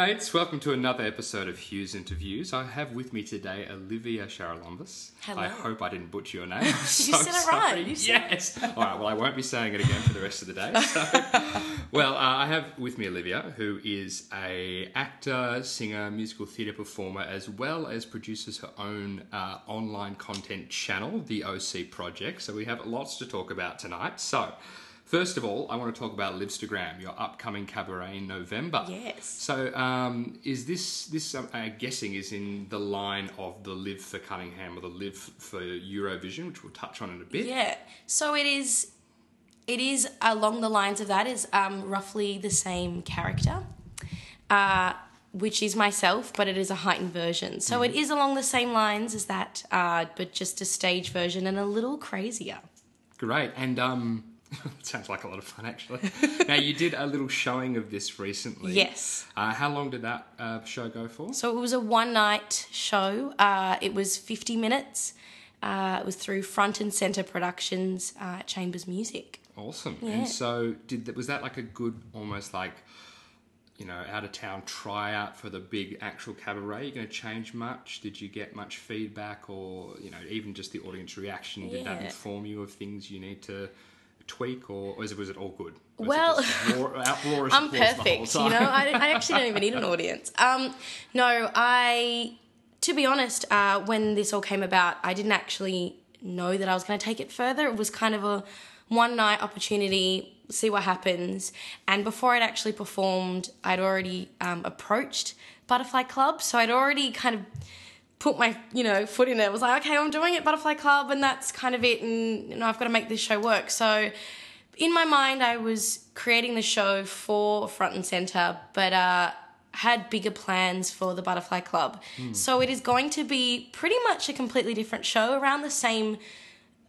Mates, welcome to another episode of Hughes Interviews. I have with me today Olivia Charalambous. Hello. I hope I didn't butcher your name. You so said it right. You yes. All right. Well, I won't be saying it again for the rest of the day. So, well, uh, I have with me Olivia, who is a actor, singer, musical theatre performer, as well as produces her own uh, online content channel, the OC Project. So we have lots to talk about tonight. So. First of all, I want to talk about Livstagram, your upcoming cabaret in November. Yes. So, um, is this this um, I'm guessing is in the line of the Live for Cunningham or the Live for Eurovision, which we'll touch on in a bit. Yeah. So it is. It is along the lines of that. Is um, roughly the same character, uh, which is myself, but it is a heightened version. So it is along the same lines as that, uh, but just a stage version and a little crazier. Great, and um, sounds like a lot of fun actually. now you did a little showing of this recently. Yes. Uh, how long did that uh, show go for? So it was a one night show. Uh, it was 50 minutes. Uh, it was through Front and Center Productions uh, at Chambers Music. Awesome. Yeah. And so, did that, was that like a good, almost like, you know, out of town tryout for the big actual cabaret? You're going to change much? Did you get much feedback, or you know, even just the audience reaction? Did that inform you of things you need to tweak, or was it was it all good? Was Well, roar- I'm applause the whole perfect. You know. I, I actually don't even need an audience. Um, no, I, to be honest, uh, when this all came about, I didn't actually know that I was going to take it further. It was kind of a one night opportunity, see what happens. And before I'd actually performed, I'd already um, approached Butterfly Club, so I'd already kind of put my you know foot in it. It was like, okay, I'm doing it, Butterfly Club, and that's kind of it. And you know, I've got to make this show work. So, in my mind, I was creating the show for front and center, but uh, had bigger plans for the Butterfly Club. So it is going to be pretty much a completely different show around the same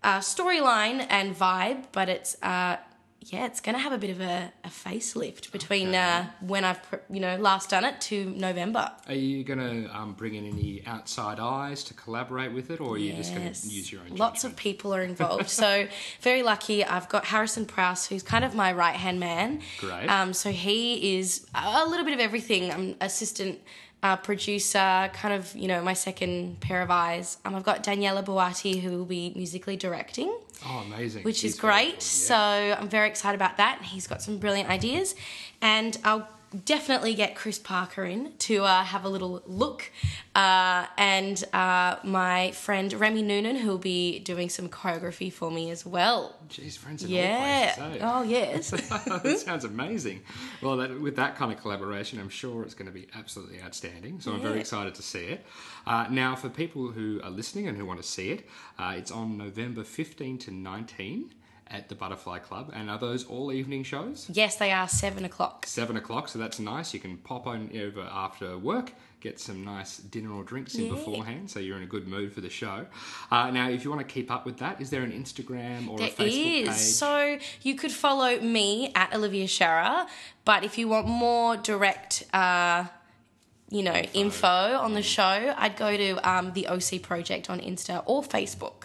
uh, storyline and vibe, but it's uh, yeah, it's going to have a bit of a, a facelift between uh, when I've you know last done it to November. Are you going to um, bring in any outside eyes to collaborate with it, or are you just going to use your own? Lots judgment? of people are involved. so very lucky. I've got Harrison Prowse, who's kind of my right hand man. Great. Um, so he is a little bit of everything. I'm assistant. Uh, producer, kind of, you know, my second pair of eyes. Um, I've got Daniela Buati, who will be musically directing Oh, amazing! which He's is great. good, So. I'm very excited about that. He's got some brilliant ideas, and I'll definitely get Chris Parker in to uh, have a little look, uh, and uh, my friend Remy Noonan, who will be doing some choreography for me as well. Jeez, friends in Yeah. all places. eh? Oh yes. that sounds amazing. Well, that, with that kind of collaboration, I'm sure it's going to be absolutely outstanding. So I'm very excited to see it. Uh, now, for people who are listening and who want to see it, uh, it's on November 15 to 19 at the Butterfly Club. And are those all evening shows? yes, they are seven o'clock. Seven o'clock, so that's nice. You can pop on over after work, get some nice dinner or drinks in Yeah. beforehand, so you're in a good mood for the show. Uh, now, if you want to keep up with that, is there an Instagram or a Facebook is. page? So you could follow me at Olivia Scherer, but if you want more direct, uh, you know, info, on the show, I'd go to um, the OC Project on Insta or Facebook.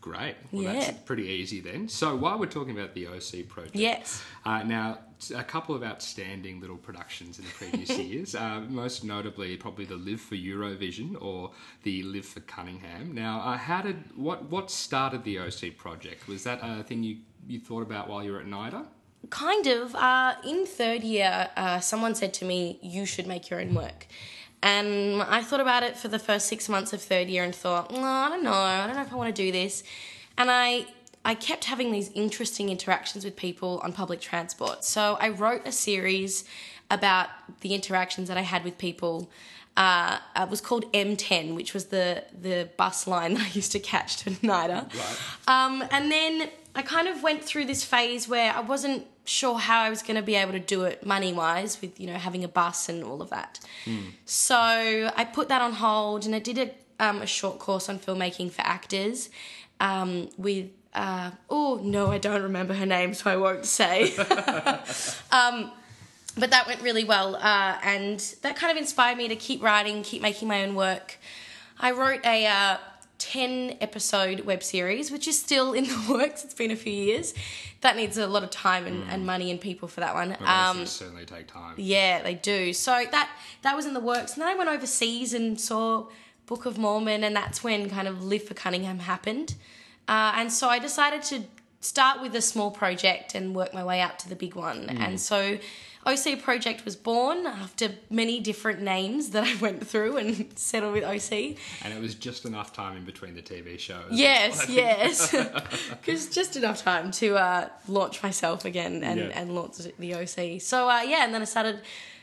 Great. Well, Yeah. that's pretty easy then. So while we're talking about the OC project, Yes. Uh, now, a couple of outstanding little productions in the previous years, uh, most notably probably the Live for Eurovision or the Live for Cunningham. Now, uh, how did what what started the OC project? Was that a thing you you thought about while you were at NIDA? Kind of. Uh, in third year, uh, someone said to me, "You should make your own work." And I thought about it for the first six months of third year and thought, no, I don't know, I don't know if I want to do this. And I, I kept having these interesting interactions with people on public transport. So I wrote a series about the interactions that I had with people. Uh, it was called M10, which was the the bus line that I used to catch to NIDA. Um, and then I kind of went through this phase where I wasn't sure how I was going to be able to do it money wise with you know having a bus and all of that. So I put that on hold and I did a, um, a short course on filmmaking for actors um, with. Uh, oh no, I don't remember her name, so I won't say. um, but that went really well, uh, and that kind of inspired me to keep writing, keep making my own work. I wrote a uh, 10 episode web series, which is still in the works. It's been a few years. That needs a lot of time and, and money and people for that one. Um, certainly take time. yeah, they do. So that that was in the works, and then I went overseas and saw Book of Mormon, and that's when kind of Live for Cunningham happened. Uh, and so I decided to start with a small project and work my way up to the big one. And so OC Project was born after many different names that I went through and settled with OC. And it was just enough time in between the TV shows. Yes, yes. Because just enough time to uh, launch myself again and, Yeah. and launch the OC. So, uh, yeah, and then I started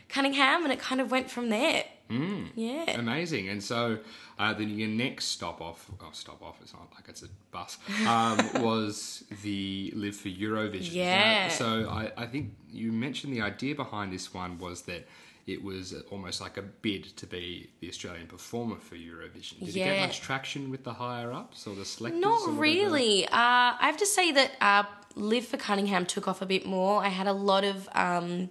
Cunningham and it kind of went from there. Mm. Yeah. Amazing. And so uh, then your next stop off, oh, stop off, it's not like it's a bus, um, was the Live for Eurovision. Yeah. So I, I think you mentioned the idea behind this one was that it was almost like a bid to be the Australian performer for Eurovision. Did you Yeah. get much traction with the higher ups or the selectors? Not really. Uh, I have to say that uh, Live for Cunningham took off a bit more. I had a lot of um,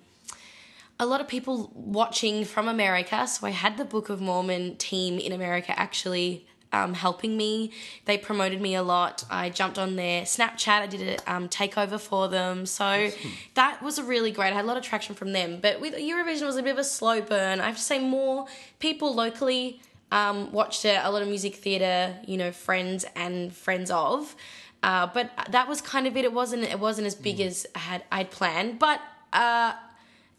a lot of people watching from America. So I had the Book of Mormon team in America actually um, helping me. They promoted me a lot. I jumped on their Snapchat. I did a um, takeover for them. So that was a really great. I had a lot of traction from them. But with Eurovision, it was a bit of a slow burn. I have to say more people locally um, watched it. A lot of music theatre, you know, friends and friends of. Uh, but that was kind of it. It wasn't. It wasn't as big as I had I'd planned. But uh,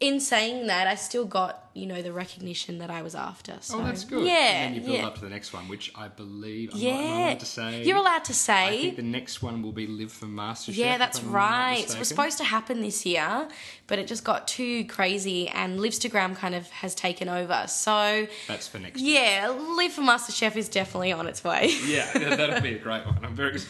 in saying that, I still got you know the recognition that I was after. Oh, so Oh, that's good. Yeah, And then you build yeah, up to the next one, which I believe I'm yeah. not, am I allowed to say. You're allowed to I say. think the next one will be Live for MasterChef. yeah, that's right. It was supposed to happen this year, but it just got too crazy, and Livstagram kind of has taken over. So That's for next year. yeah, Live for MasterChef is definitely on its way. Yeah, yeah, that'll be a great one. I'm very,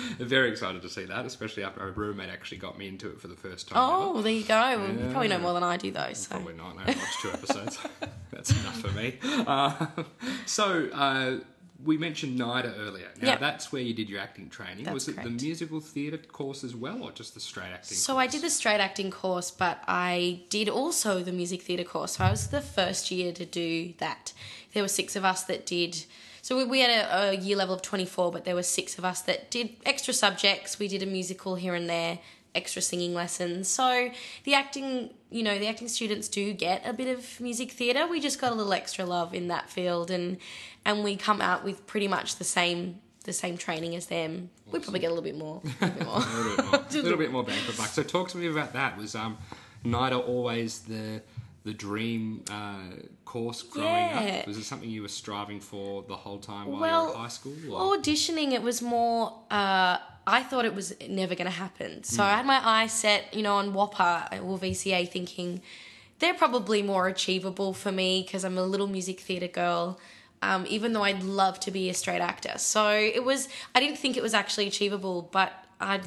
very excited to see that, especially after my roommate actually got me into it for the first time. Oh, ever. there you go. Well, You probably know more than I do, though. So Probably not. I watched two episodes. That's enough for me. Uh, so, uh, we mentioned NIDA earlier. Now, Yep. that's where you did your acting training. That's was it correct. the musical theatre course as well, or just the straight acting So course? I did the straight acting course, but I did also the music theatre course. So I was the first year to do that. There were six of us that did. So we, we had a, a year level of 24, but there were six of us that did extra subjects. We did a musical here and there, extra singing lessons. So the acting, you know, the acting students do get a bit of music theatre. We just got a little extra love in that field, and and we come out with pretty much the same the same training as them. We probably get a little bit more. A little bit more. a little bit more, a little bit more bang for buck. So talk to me about that. Was um, NIDA always the the dream uh, course growing Yeah. up? Was it something you were striving for the whole time while you were in high school? Or? auditioning it was more uh, i thought it was never going to happen so i had my eyes set you know on WAAPA or vca thinking they're probably more achievable for me because i'm a little music theatre girl um, even though i'd love to be a straight actor so it was i didn't think it was actually achievable but i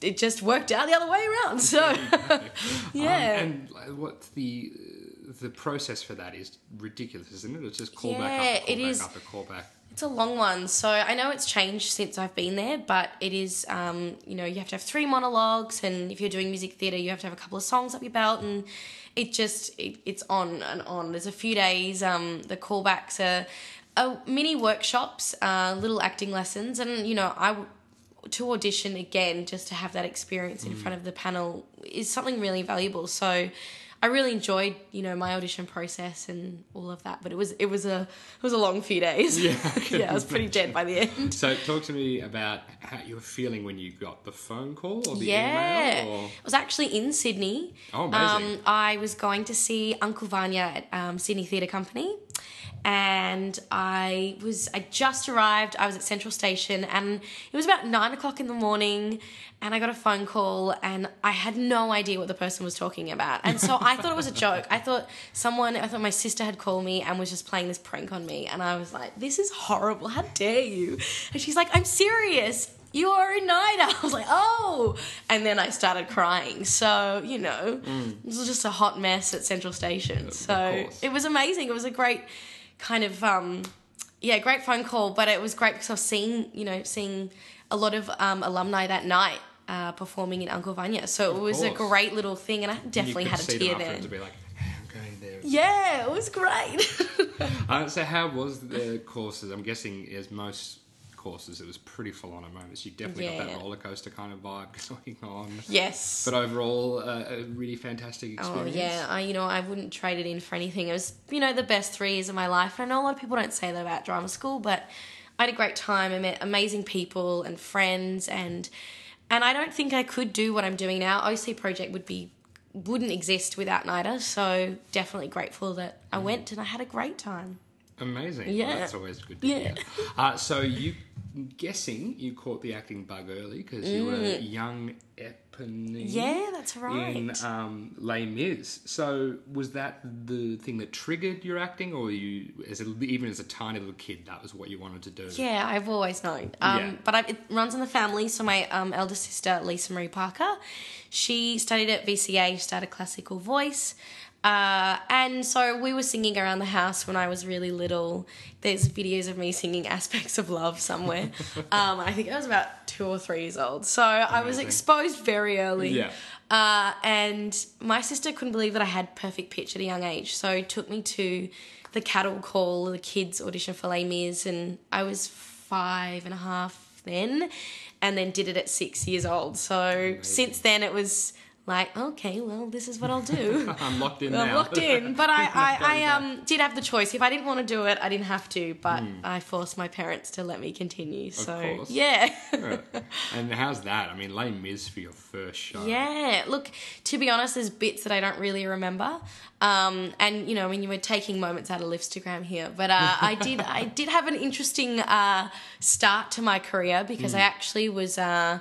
it just worked out the other way around so yeah Um, and uh, what the the process for that is ridiculous, isn't it? It's just call Yeah, back up, call it is. up, a call back. It's a long one, so I know it's changed since I've been there, but it is, um, you know, you have to have three monologues, and if you're doing music theatre, you have to have a couple of songs up your belt, and it just, it, it's on and on. There's a few days, um, the callbacks are, are mini workshops, uh, little acting lessons, and, you know, I, to audition again, just to have that experience in front of the panel is something really valuable. So, I really enjoyed, you know, my audition process and all of that. But it was it was a it was a long few days. Yeah, yeah, I was pretty dead by the end. So talk to me about how you were feeling when you got the phone call or the Yeah, email. Or... I was actually in Sydney. Oh, amazing. Um, I was going to see Uncle Vanya at um, Sydney Theatre Company, and I was I just arrived. I was at Central Station, and it was about nine o'clock in the morning. And I got a phone call, and I had no idea what the person was talking about. And so I thought it was a joke. I thought someone, I thought my sister had called me and was just playing this prank on me. And I was like, this is horrible. How dare you? And she's like, I'm serious you are in NIDA. I was like, oh. And then I started crying. So, you know, mm. it was just a hot mess at Central Station. So it was amazing. It was a great kind of, um, yeah, great phone call. But it was great because I was seeing, you know, seeing a lot of um, alumni that night. Uh, performing in Uncle Vanya, so it was a great little thing, and I definitely could had a tear there. afterwards be like, "Hey, I'm going there. Yeah, it was great. Uh, so how was the courses? I'm guessing as most courses, it was pretty full on at moments. You definitely got that roller coaster kind of vibe going on. Yes. But overall, uh, a really fantastic experience. Oh experience. yeah, I you know I wouldn't trade it in for anything. It was you know the best three years of my life. And I know a lot of people don't say that about drama school, but I had a great time. I met amazing people and friends, and and I don't think I could do what I'm doing now. OC Project would be wouldn't exist without NIDA. So definitely grateful that I went and I had a great time. Amazing. Yeah. Well, that's always good to Yeah. hear. Uh, so you guessing you caught the acting bug early because you were young Eponine Mm. Yeah, that's right. in um, Les Mis. So was that the thing that triggered your acting, or you, as a, even as a tiny little kid, that was what you wanted to do? Yeah, I've always known. Um, Yeah. But I, it runs in the family. So my um, elder sister, Lisa Marie Parker, she studied at VCA, she started classical voice. Uh, and so we were singing around the house when I was really little. There's videos of me singing Aspects of Love somewhere. um, I think I was about two or three years old. So I was exposed very early. Yeah. Uh, and my sister couldn't believe that I had perfect pitch at a young age, so took me to the cattle call, the kids audition for Les Mis, and I was five and a half then, and then did it at six years old. So since then, it was like, okay, well, this is what I'll do. I'm locked in I'm now. locked in, but I, I, I um did have the choice. If I didn't want to do it, I didn't have to. But I forced my parents to let me continue. So course. yeah. Yeah. and how's that? I mean, Les Mis for your first show. Yeah, look, to be honest, there's bits that I don't really remember. Um, and you know, I mean, you were taking moments out of Livstagram here, but uh, I did, I did have an interesting uh, start to my career because I actually was, uh,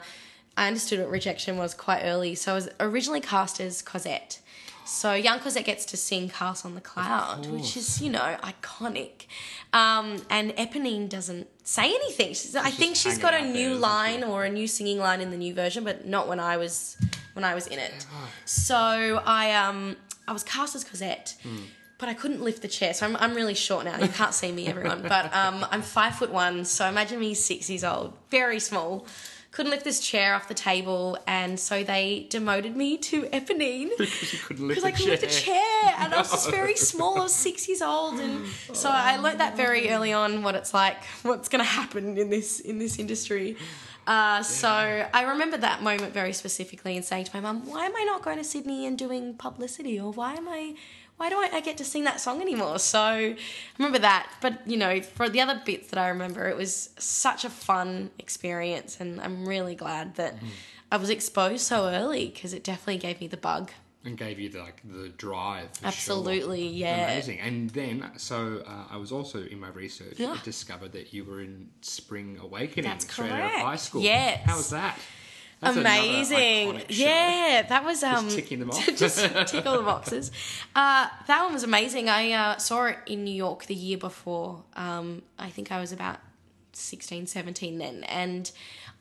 I understood what rejection was quite early. So I was originally cast as Cosette. So young Cosette gets to sing Castle on the Cloud, which is, you know, iconic. Um, and Eponine doesn't say anything. She's, I think she's got a out there, new line or a new singing line in the new version, but not when I was when I was in it. So I um I was cast as Cosette. But I couldn't lift the chair, so I'm, I'm really short now. You can't see me, everyone. But um, I'm five foot one, so imagine me six years old, very small. Couldn't lift this chair off the table, and so they demoted me to Eponine Because you couldn't lift because I the couldn't lift the chair, and I was just very small. I was six years old, and so I learnt that very early on what it's like, what's going to happen in this in this industry. Uh, so I remember that moment very specifically, and saying to my mum, "Why am I not going to Sydney and doing publicity, or why am I?" Why do I, I get to sing that song anymore? So I remember that. But, you know, for the other bits that I remember, it was such a fun experience. And I'm really glad that I was exposed so early because it definitely gave me the bug. and gave you the, like the drive. for sure. Absolutely, yeah. Amazing. And then, so uh, I was also in my research Yeah. discovered that you were in Spring Awakening That's straight out of high school. Yes. How was that? That's Amazing. Yeah, that was um ticking them off. just tick all the boxes. Uh, that one was amazing. I uh, saw it in New York the year before. Um, I think I was about 16, 17 then, and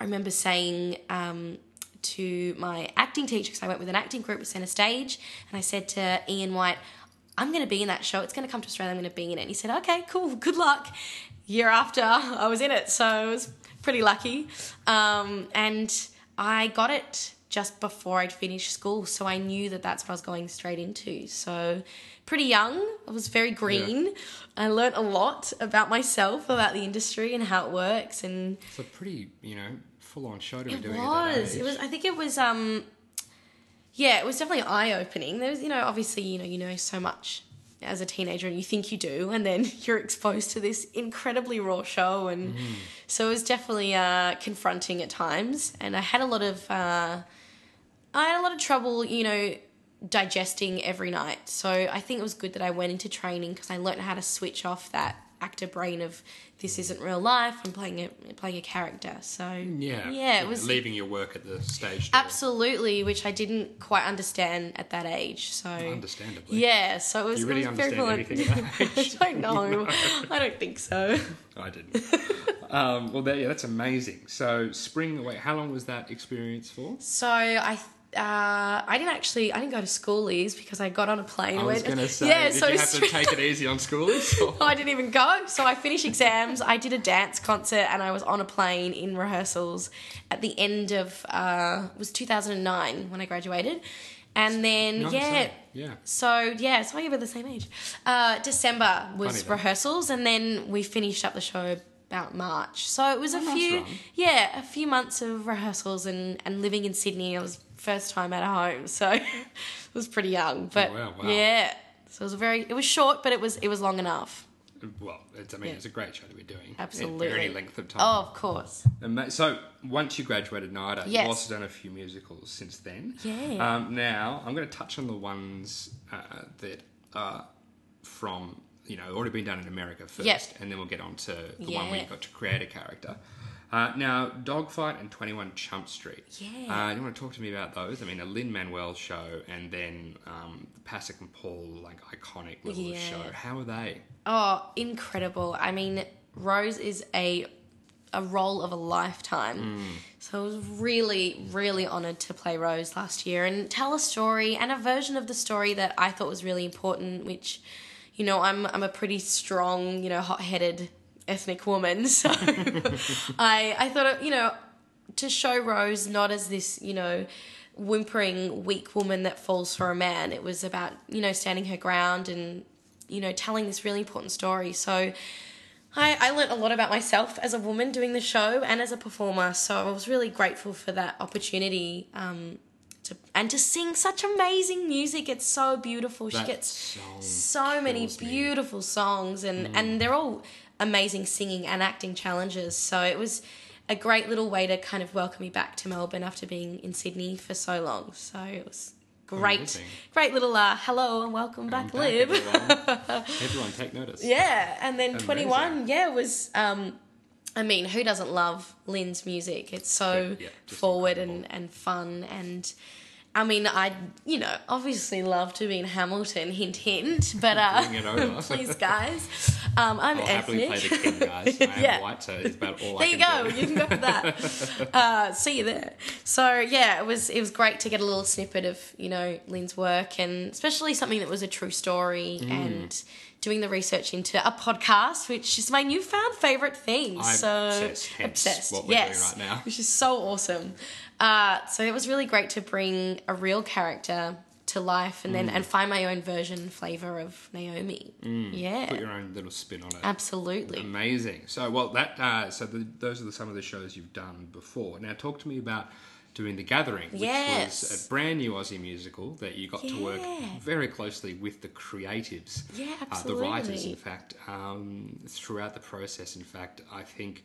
I remember saying um, to my acting teacher because I went with an acting group at Centre Stage, and I said to Ian White, "I'm going to be in that show. It's going to come to Australia. I'm going to be in it." And he said, "Okay, cool. Good luck." Year after, I was in it, so I was pretty lucky, um, and I got it just before I'd finished school, so I knew that that's what I was going straight into. So, pretty young, I was very green. I learnt a lot about myself, about the industry and how it works, and It's a pretty, you know, full on show to be it doing that was. It was. I think it was. Um, yeah, it was definitely eye opening. There was, you know, obviously, you know, you know so much as a teenager, and you think you do, and then you're exposed to this incredibly raw show, and Mm-hmm. so it was definitely uh, confronting at times. And I had a lot of, uh, I had a lot of trouble, you know, digesting every night. So I think it was good that I went into training because I learned how to switch off that actor brain of this isn't real life. I'm playing a playing a character. So Yeah. yeah, it was leaving your work at the stage. door. absolutely, which I didn't quite understand at that age. So Understandably. yeah, so it was. You really it was very understand full anything at that age. I don't know. I don't think so. I didn't. um, well, that, yeah, that's amazing. So, spring away. How long was that experience for? So I. Uh, I didn't actually. I didn't go to schoolies because I got on a plane. I was going to say, yeah. did so you have to take it easy on schoolies? or- I didn't even go. So I finished exams. I did a dance concert, and I was on a plane in rehearsals at the end of uh, it was 2009 when I graduated, and then Nice, yeah. eh? Yeah. So yeah, so give her the same age. Uh, December was Funny rehearsals, and then we finished up the show about March. So it was a Oh, nice few, yeah, a few months of rehearsals and, and living in Sydney. I was first time at home, so it was pretty young. But Oh, wow, wow. yeah, so it was a very, it was short, but it was it was long enough. Well, it's, I mean, it's a great show to be doing. Absolutely. For any length of time. Oh, of course. And so once you graduated NIDA, Yes. you've also done a few musicals since then. Yeah. Um, now I'm going to touch on the ones uh, that are from you know already been done in America first, Yep. and then we'll get on to the one where Yeah. you got to create a character. Uh, now, Dogfight and 21 Chump Street. Yeah. Uh, you want to talk to me about those? I mean, a Lin Manuel show, and then um, the Pasek and Paul like iconic little Yeah. show. How are they? Oh, incredible. I mean, Rose is a a role of a lifetime. So I was really, really honoured to play Rose last year and tell a story and a version of the story that I thought was really important, which, you know, I'm I'm a pretty strong, you know, hot headed ethnic woman. So I I thought you know, to show Rose not as this, you know, whimpering weak woman that falls for a man. It was about, you know, standing her ground and, you know, telling this really important story. So I, I learnt a lot about myself as a woman doing the show and as a performer. So I was really grateful for that opportunity. Um, to, and to sing such amazing music, it's so beautiful. She gets so many kills me. beautiful songs, and and they're all amazing singing and acting challenges. So it was a great little way to kind of welcome me back to Melbourne after being in Sydney for so long. So it was great, Amazing. great little uh, hello and welcome back, Back, Liv. everyone. Everyone take notice. yeah, and then Amazing. twenty one, yeah, was. Um, I mean, who doesn't love Lin's music? It's so Yeah, forward and, and fun and. I mean, I you know obviously love to be in Hamilton, hint hint, but uh, Bring it over. please guys, um, I'm I'll happily ethnic. play the king, guys. I am Yeah. white, so it's about all there I you go. do. You can go for that. uh, see you there. So yeah, it was it was great to get a little snippet of you know Lin's work and especially something that was a true story Mm. and doing the research into a podcast, which is my newfound favorite thing. I'm so obsessed, hence what we're doing yes, right now. which is so awesome. Uh, so it was really great to bring a real character to life and then Mm. and find my own version flavor of Naomi. Yeah, Put your own little spin on it. absolutely. Amazing. So, well, that uh, so the, those are the, some of the shows you've done before. Now, talk to me about doing the Gathering, which Yes. was a brand new Aussie musical that you got to work very closely with the creatives, Yeah, uh, the writers. In fact, um, throughout the process. In fact, I think.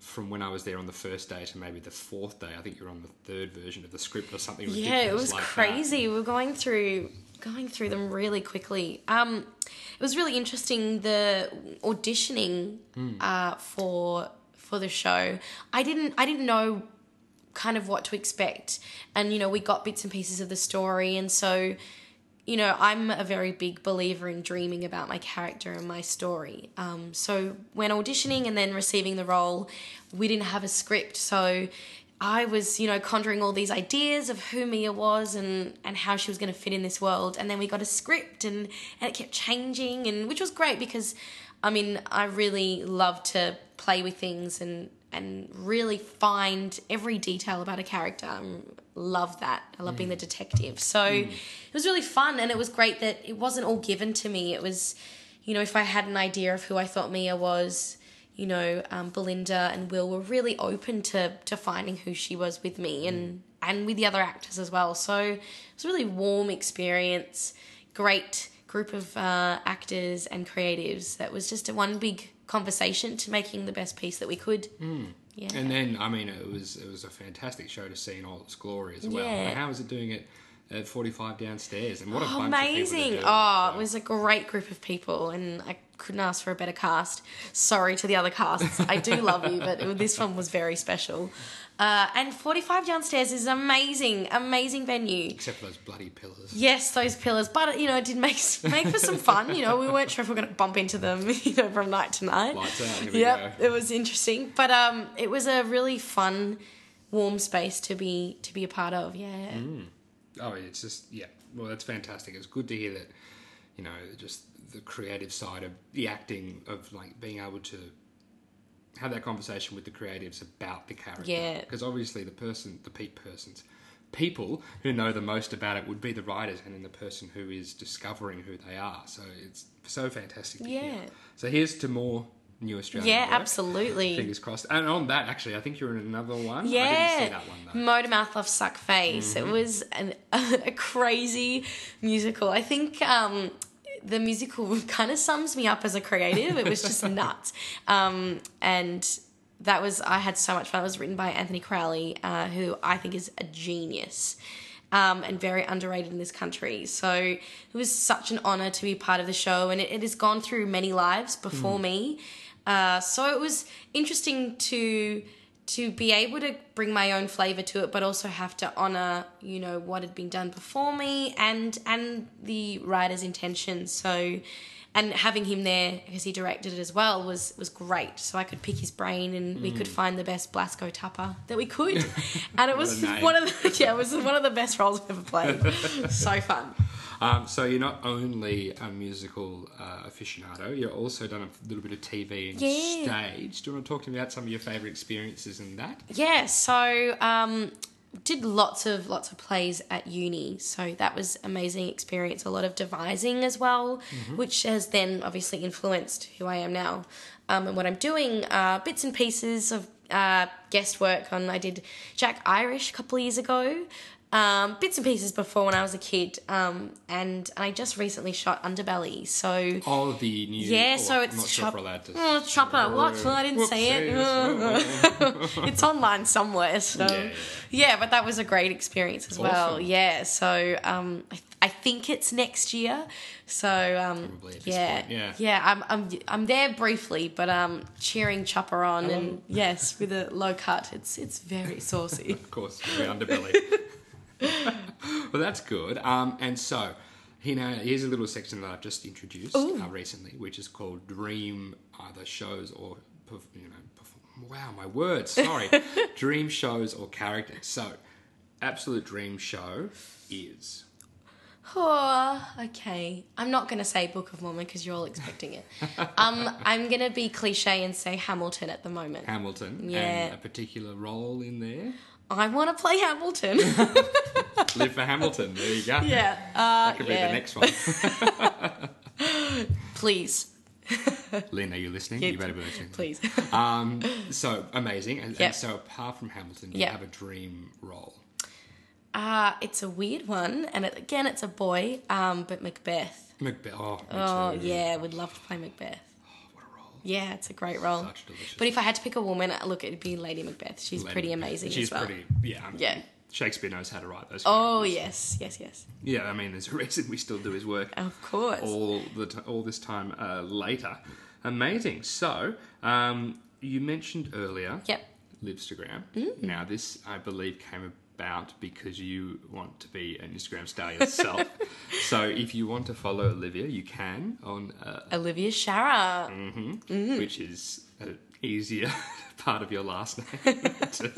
From when I was there on the first day to maybe the fourth day, I think you're on the third version of the script or something Yeah, it was like that. crazy. We were going through going through them really quickly. Um, it was really interesting the auditioning Hmm. uh, for for the show. I didn't I didn't know kind of what to expect, and you know we got bits and pieces of the story, and so you know, I'm a very big believer in dreaming about my character and my story. Um, so when auditioning and then receiving the role, we didn't have a script. So I was, you know, conjuring all these ideas of who Mia was and, and how she was going to fit in this world. And then we got a script and, and it kept changing, and which was great because, I mean, I really love to play with things and and really find every detail about a character. I love that. I love being the detective. So it was really fun, and it was great that it wasn't all given to me. It was, you know, if I had an idea of who I thought Mia was, you know, um, Belinda and Will were really open to to finding who she was with me and and with the other actors as well. So it was a really warm experience. Great group of uh, actors and creatives. That was just a one big conversation to making the best piece that we could. Hmm. Yeah. And then, I mean, it was it was a fantastic show to see in all its glory as well. Yeah. And how was it doing it at 45 downstairs? And what a Oh, bunch of people amazing! Oh, it was a great group of people, and I couldn't ask for a better cast. Sorry to the other casts, I do love you, but this one was very special. Uh, and 45 downstairs is amazing, amazing venue. except for those bloody pillars. Yes, those pillars, but you know, it did make make for some fun. You know, we weren't sure if we are going to bump into them, you know, from night to night. Lights out. Here we Yep, go. it was interesting, but um, it was a really fun, warm space to be to be a part of. Yeah. Oh, it's just yeah. Well, that's fantastic. It's good to hear that. You know, just the creative side of the acting of like being able to have that conversation with the creatives about the character. Yeah. Because obviously the person, the pe persons, people who know the most about it would be the writers and then the person who is discovering who they are. So it's so fantastic to hear. Yeah. So here's to more new Australian. Yeah, work. absolutely. Fingers crossed. And on that, actually, I think you're in another one. Yeah. I Yeah, didn't see that one though. Motor Mouth off Suck Face. Mm-hmm. It was an, a crazy musical. I think um, the musical kind of sums me up as a creative. It was just nuts, um, and that was I had so much fun. It was written by Anthony Crowley, uh, who I think is a genius. Um, and very underrated in this country. So it was such an honor to be part of the show, and it, it has gone through many lives before me. Uh, so it was interesting to to be able to bring my own flavor to it, but also have to honor, you know, what had been done before me and and the writer's intentions. So, and having him there because he directed it as well was was great. So I could pick his brain and we could find the best Blasco Tupper that we could, and it was Mm. one of the yeah, it was one of the best roles I've ever played. so fun. Um, so you're not only a musical uh, aficionado, you've also done a little bit of TV and Yeah. stage. Do you want to talk to me about some of your favourite experiences in that? Yeah, so um, did lots of lots of plays at uni, so that was amazing experience. A lot of devising as well, which has then obviously influenced who I am now um, and what I'm doing. Uh, bits and pieces of uh, guest work on. I did Jack Irish a couple of years ago. Um, bits and pieces before when I was a kid, um, and I just recently shot Underbelly. So Oh, the new. yeah, oh, so it's not sure if we're allowed to. Oh, Chopper, what? Well, I didn't see it. It's online somewhere, so Yeah, yeah. yeah, but that was a great experience as well. Yeah, so um, I, I think it's next year. So um, Probably at this yeah, point, yeah. I'm, I'm I'm there briefly, but um, cheering Chopper on and yes, with a low cut, it's it's very saucy. Of course, very underbelly. well, that's good. Um, and so, you know, here's a little section that I've just introduced uh, recently, which is called Dream either shows or, you know, perf- wow, my words, sorry, dream shows or characters. So, absolute dream show is. Oh, okay. I'm not gonna say Book of Mormon because you're all expecting it. Um, I'm gonna be cliche and say Hamilton at the moment. Hamilton Yeah. and a particular role in there. I want to play Hamilton. Live for Hamilton. There you go. yeah. Uh, That could yeah. be the next one. Please, Lin, are you listening? Yeah, you better be listening. please. Um, so amazing. And, and so apart from Hamilton, do Yep. you have a dream role? Uh, it's a weird one, and it, again, it's a boy. Um, but Macbeth. Macbeth. Oh, Oh yeah, would love to play Macbeth. What a role. Yeah, it's a great role. Such delicious. But if I had to pick a woman, look, it'd be Lady Macbeth. She's Lady pretty amazing She's as well. pretty. Yeah. I mean, Yeah. Shakespeare knows how to write those. Oh yes, yes, yes. Yeah. I mean, there's a reason we still do his work Of course. all the t- all this time uh, later. Amazing. So, um, you mentioned earlier. Yep. Livstagram. Mm. Now, this I believe came about because you want to be an Instagram star yourself. so, if you want to follow Olivia, you can on uh, Olivia Shara. Mm. which is an easier part of your last name to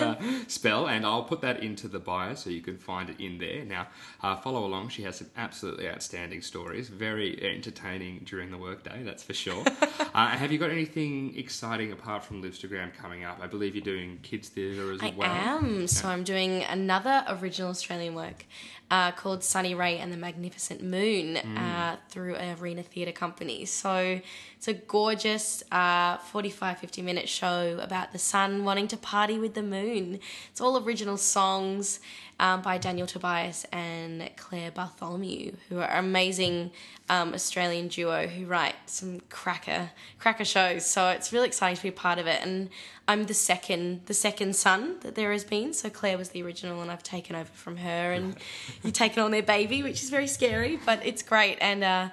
uh, spell, and I'll put that into the bio so you can find it in there. Now, uh, follow along. She has some absolutely outstanding stories, very entertaining during the workday, that's for sure. uh, have you got anything exciting apart from Livstagram coming up? I believe you're doing kids theatre as I well. I am. So I'm doing another original Australian work uh, called Sunny Ray and the Magnificent Moon uh, through Arena Theatre Company. So it's a gorgeous uh, 45, 50 minute show about the sun wanting to party with the moon. It's all original songs um, by Daniel Tobias and Claire Bartholomew, who are amazing um, Australian duo who write some cracker cracker shows. So it's really exciting to be a part of it. And I'm the second the second son that there has been. So Claire was the original, and I've taken over from her, and you've taken on their baby, which is very scary, but it's great. And uh,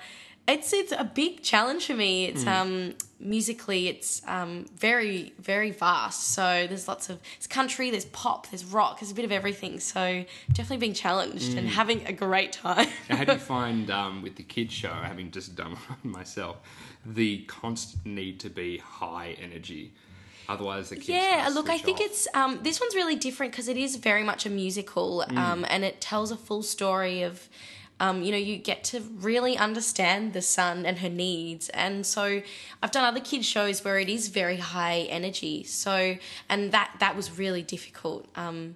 it's it's a big challenge for me. It's um musically it's um very very vast. So there's lots of it's country, there's pop, there's rock, there's a bit of everything. So definitely being challenged and having a great time. How do you find um, with the kids show, having just done one myself, the constant need to be high energy? Otherwise, the kids Yeah, look, I think off. it's um, this one's really different because it is very much a musical, um, and it tells a full story of. Um, you know, you get to really understand the sun and her needs. And so I've done other kids shows where it is very high energy. So, and that, that was really difficult. Um,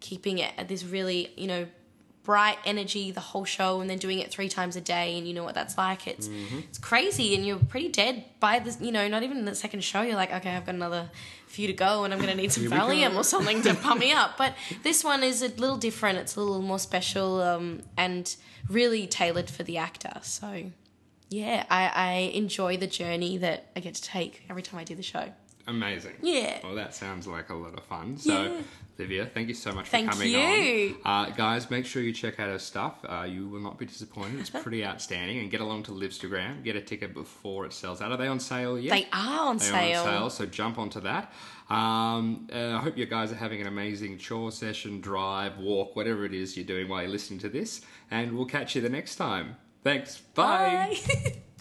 keeping it at this really, you know, bright energy the whole show and then doing it three times a day and you know what that's like. It's Mm-hmm. it's crazy and you're pretty dead by the you know not even the second show. You're like okay i've got another few to go and i'm gonna need some Here we go. valium or something to pump me up. But this one is a little different. It's a little more special um, and really tailored for the actor. So yeah I, I enjoy the journey that i get to take every time i do the show Amazing. Yeah. Well, that sounds like a lot of fun. So, Yeah. Olivia, thank you so much for coming you. on. Uh, guys, make sure you check out her stuff. Uh, you will not be disappointed. It's pretty outstanding. And get along to Livstagram. Get a ticket before it sells out. Are they on sale yet? they are on They sale are on sale, so jump onto that. Um, uh, I hope you guys are having an amazing chore session, drive, walk, whatever it is you're doing while you're listening to this. And we'll catch you the next time. Thanks. Bye. Bye.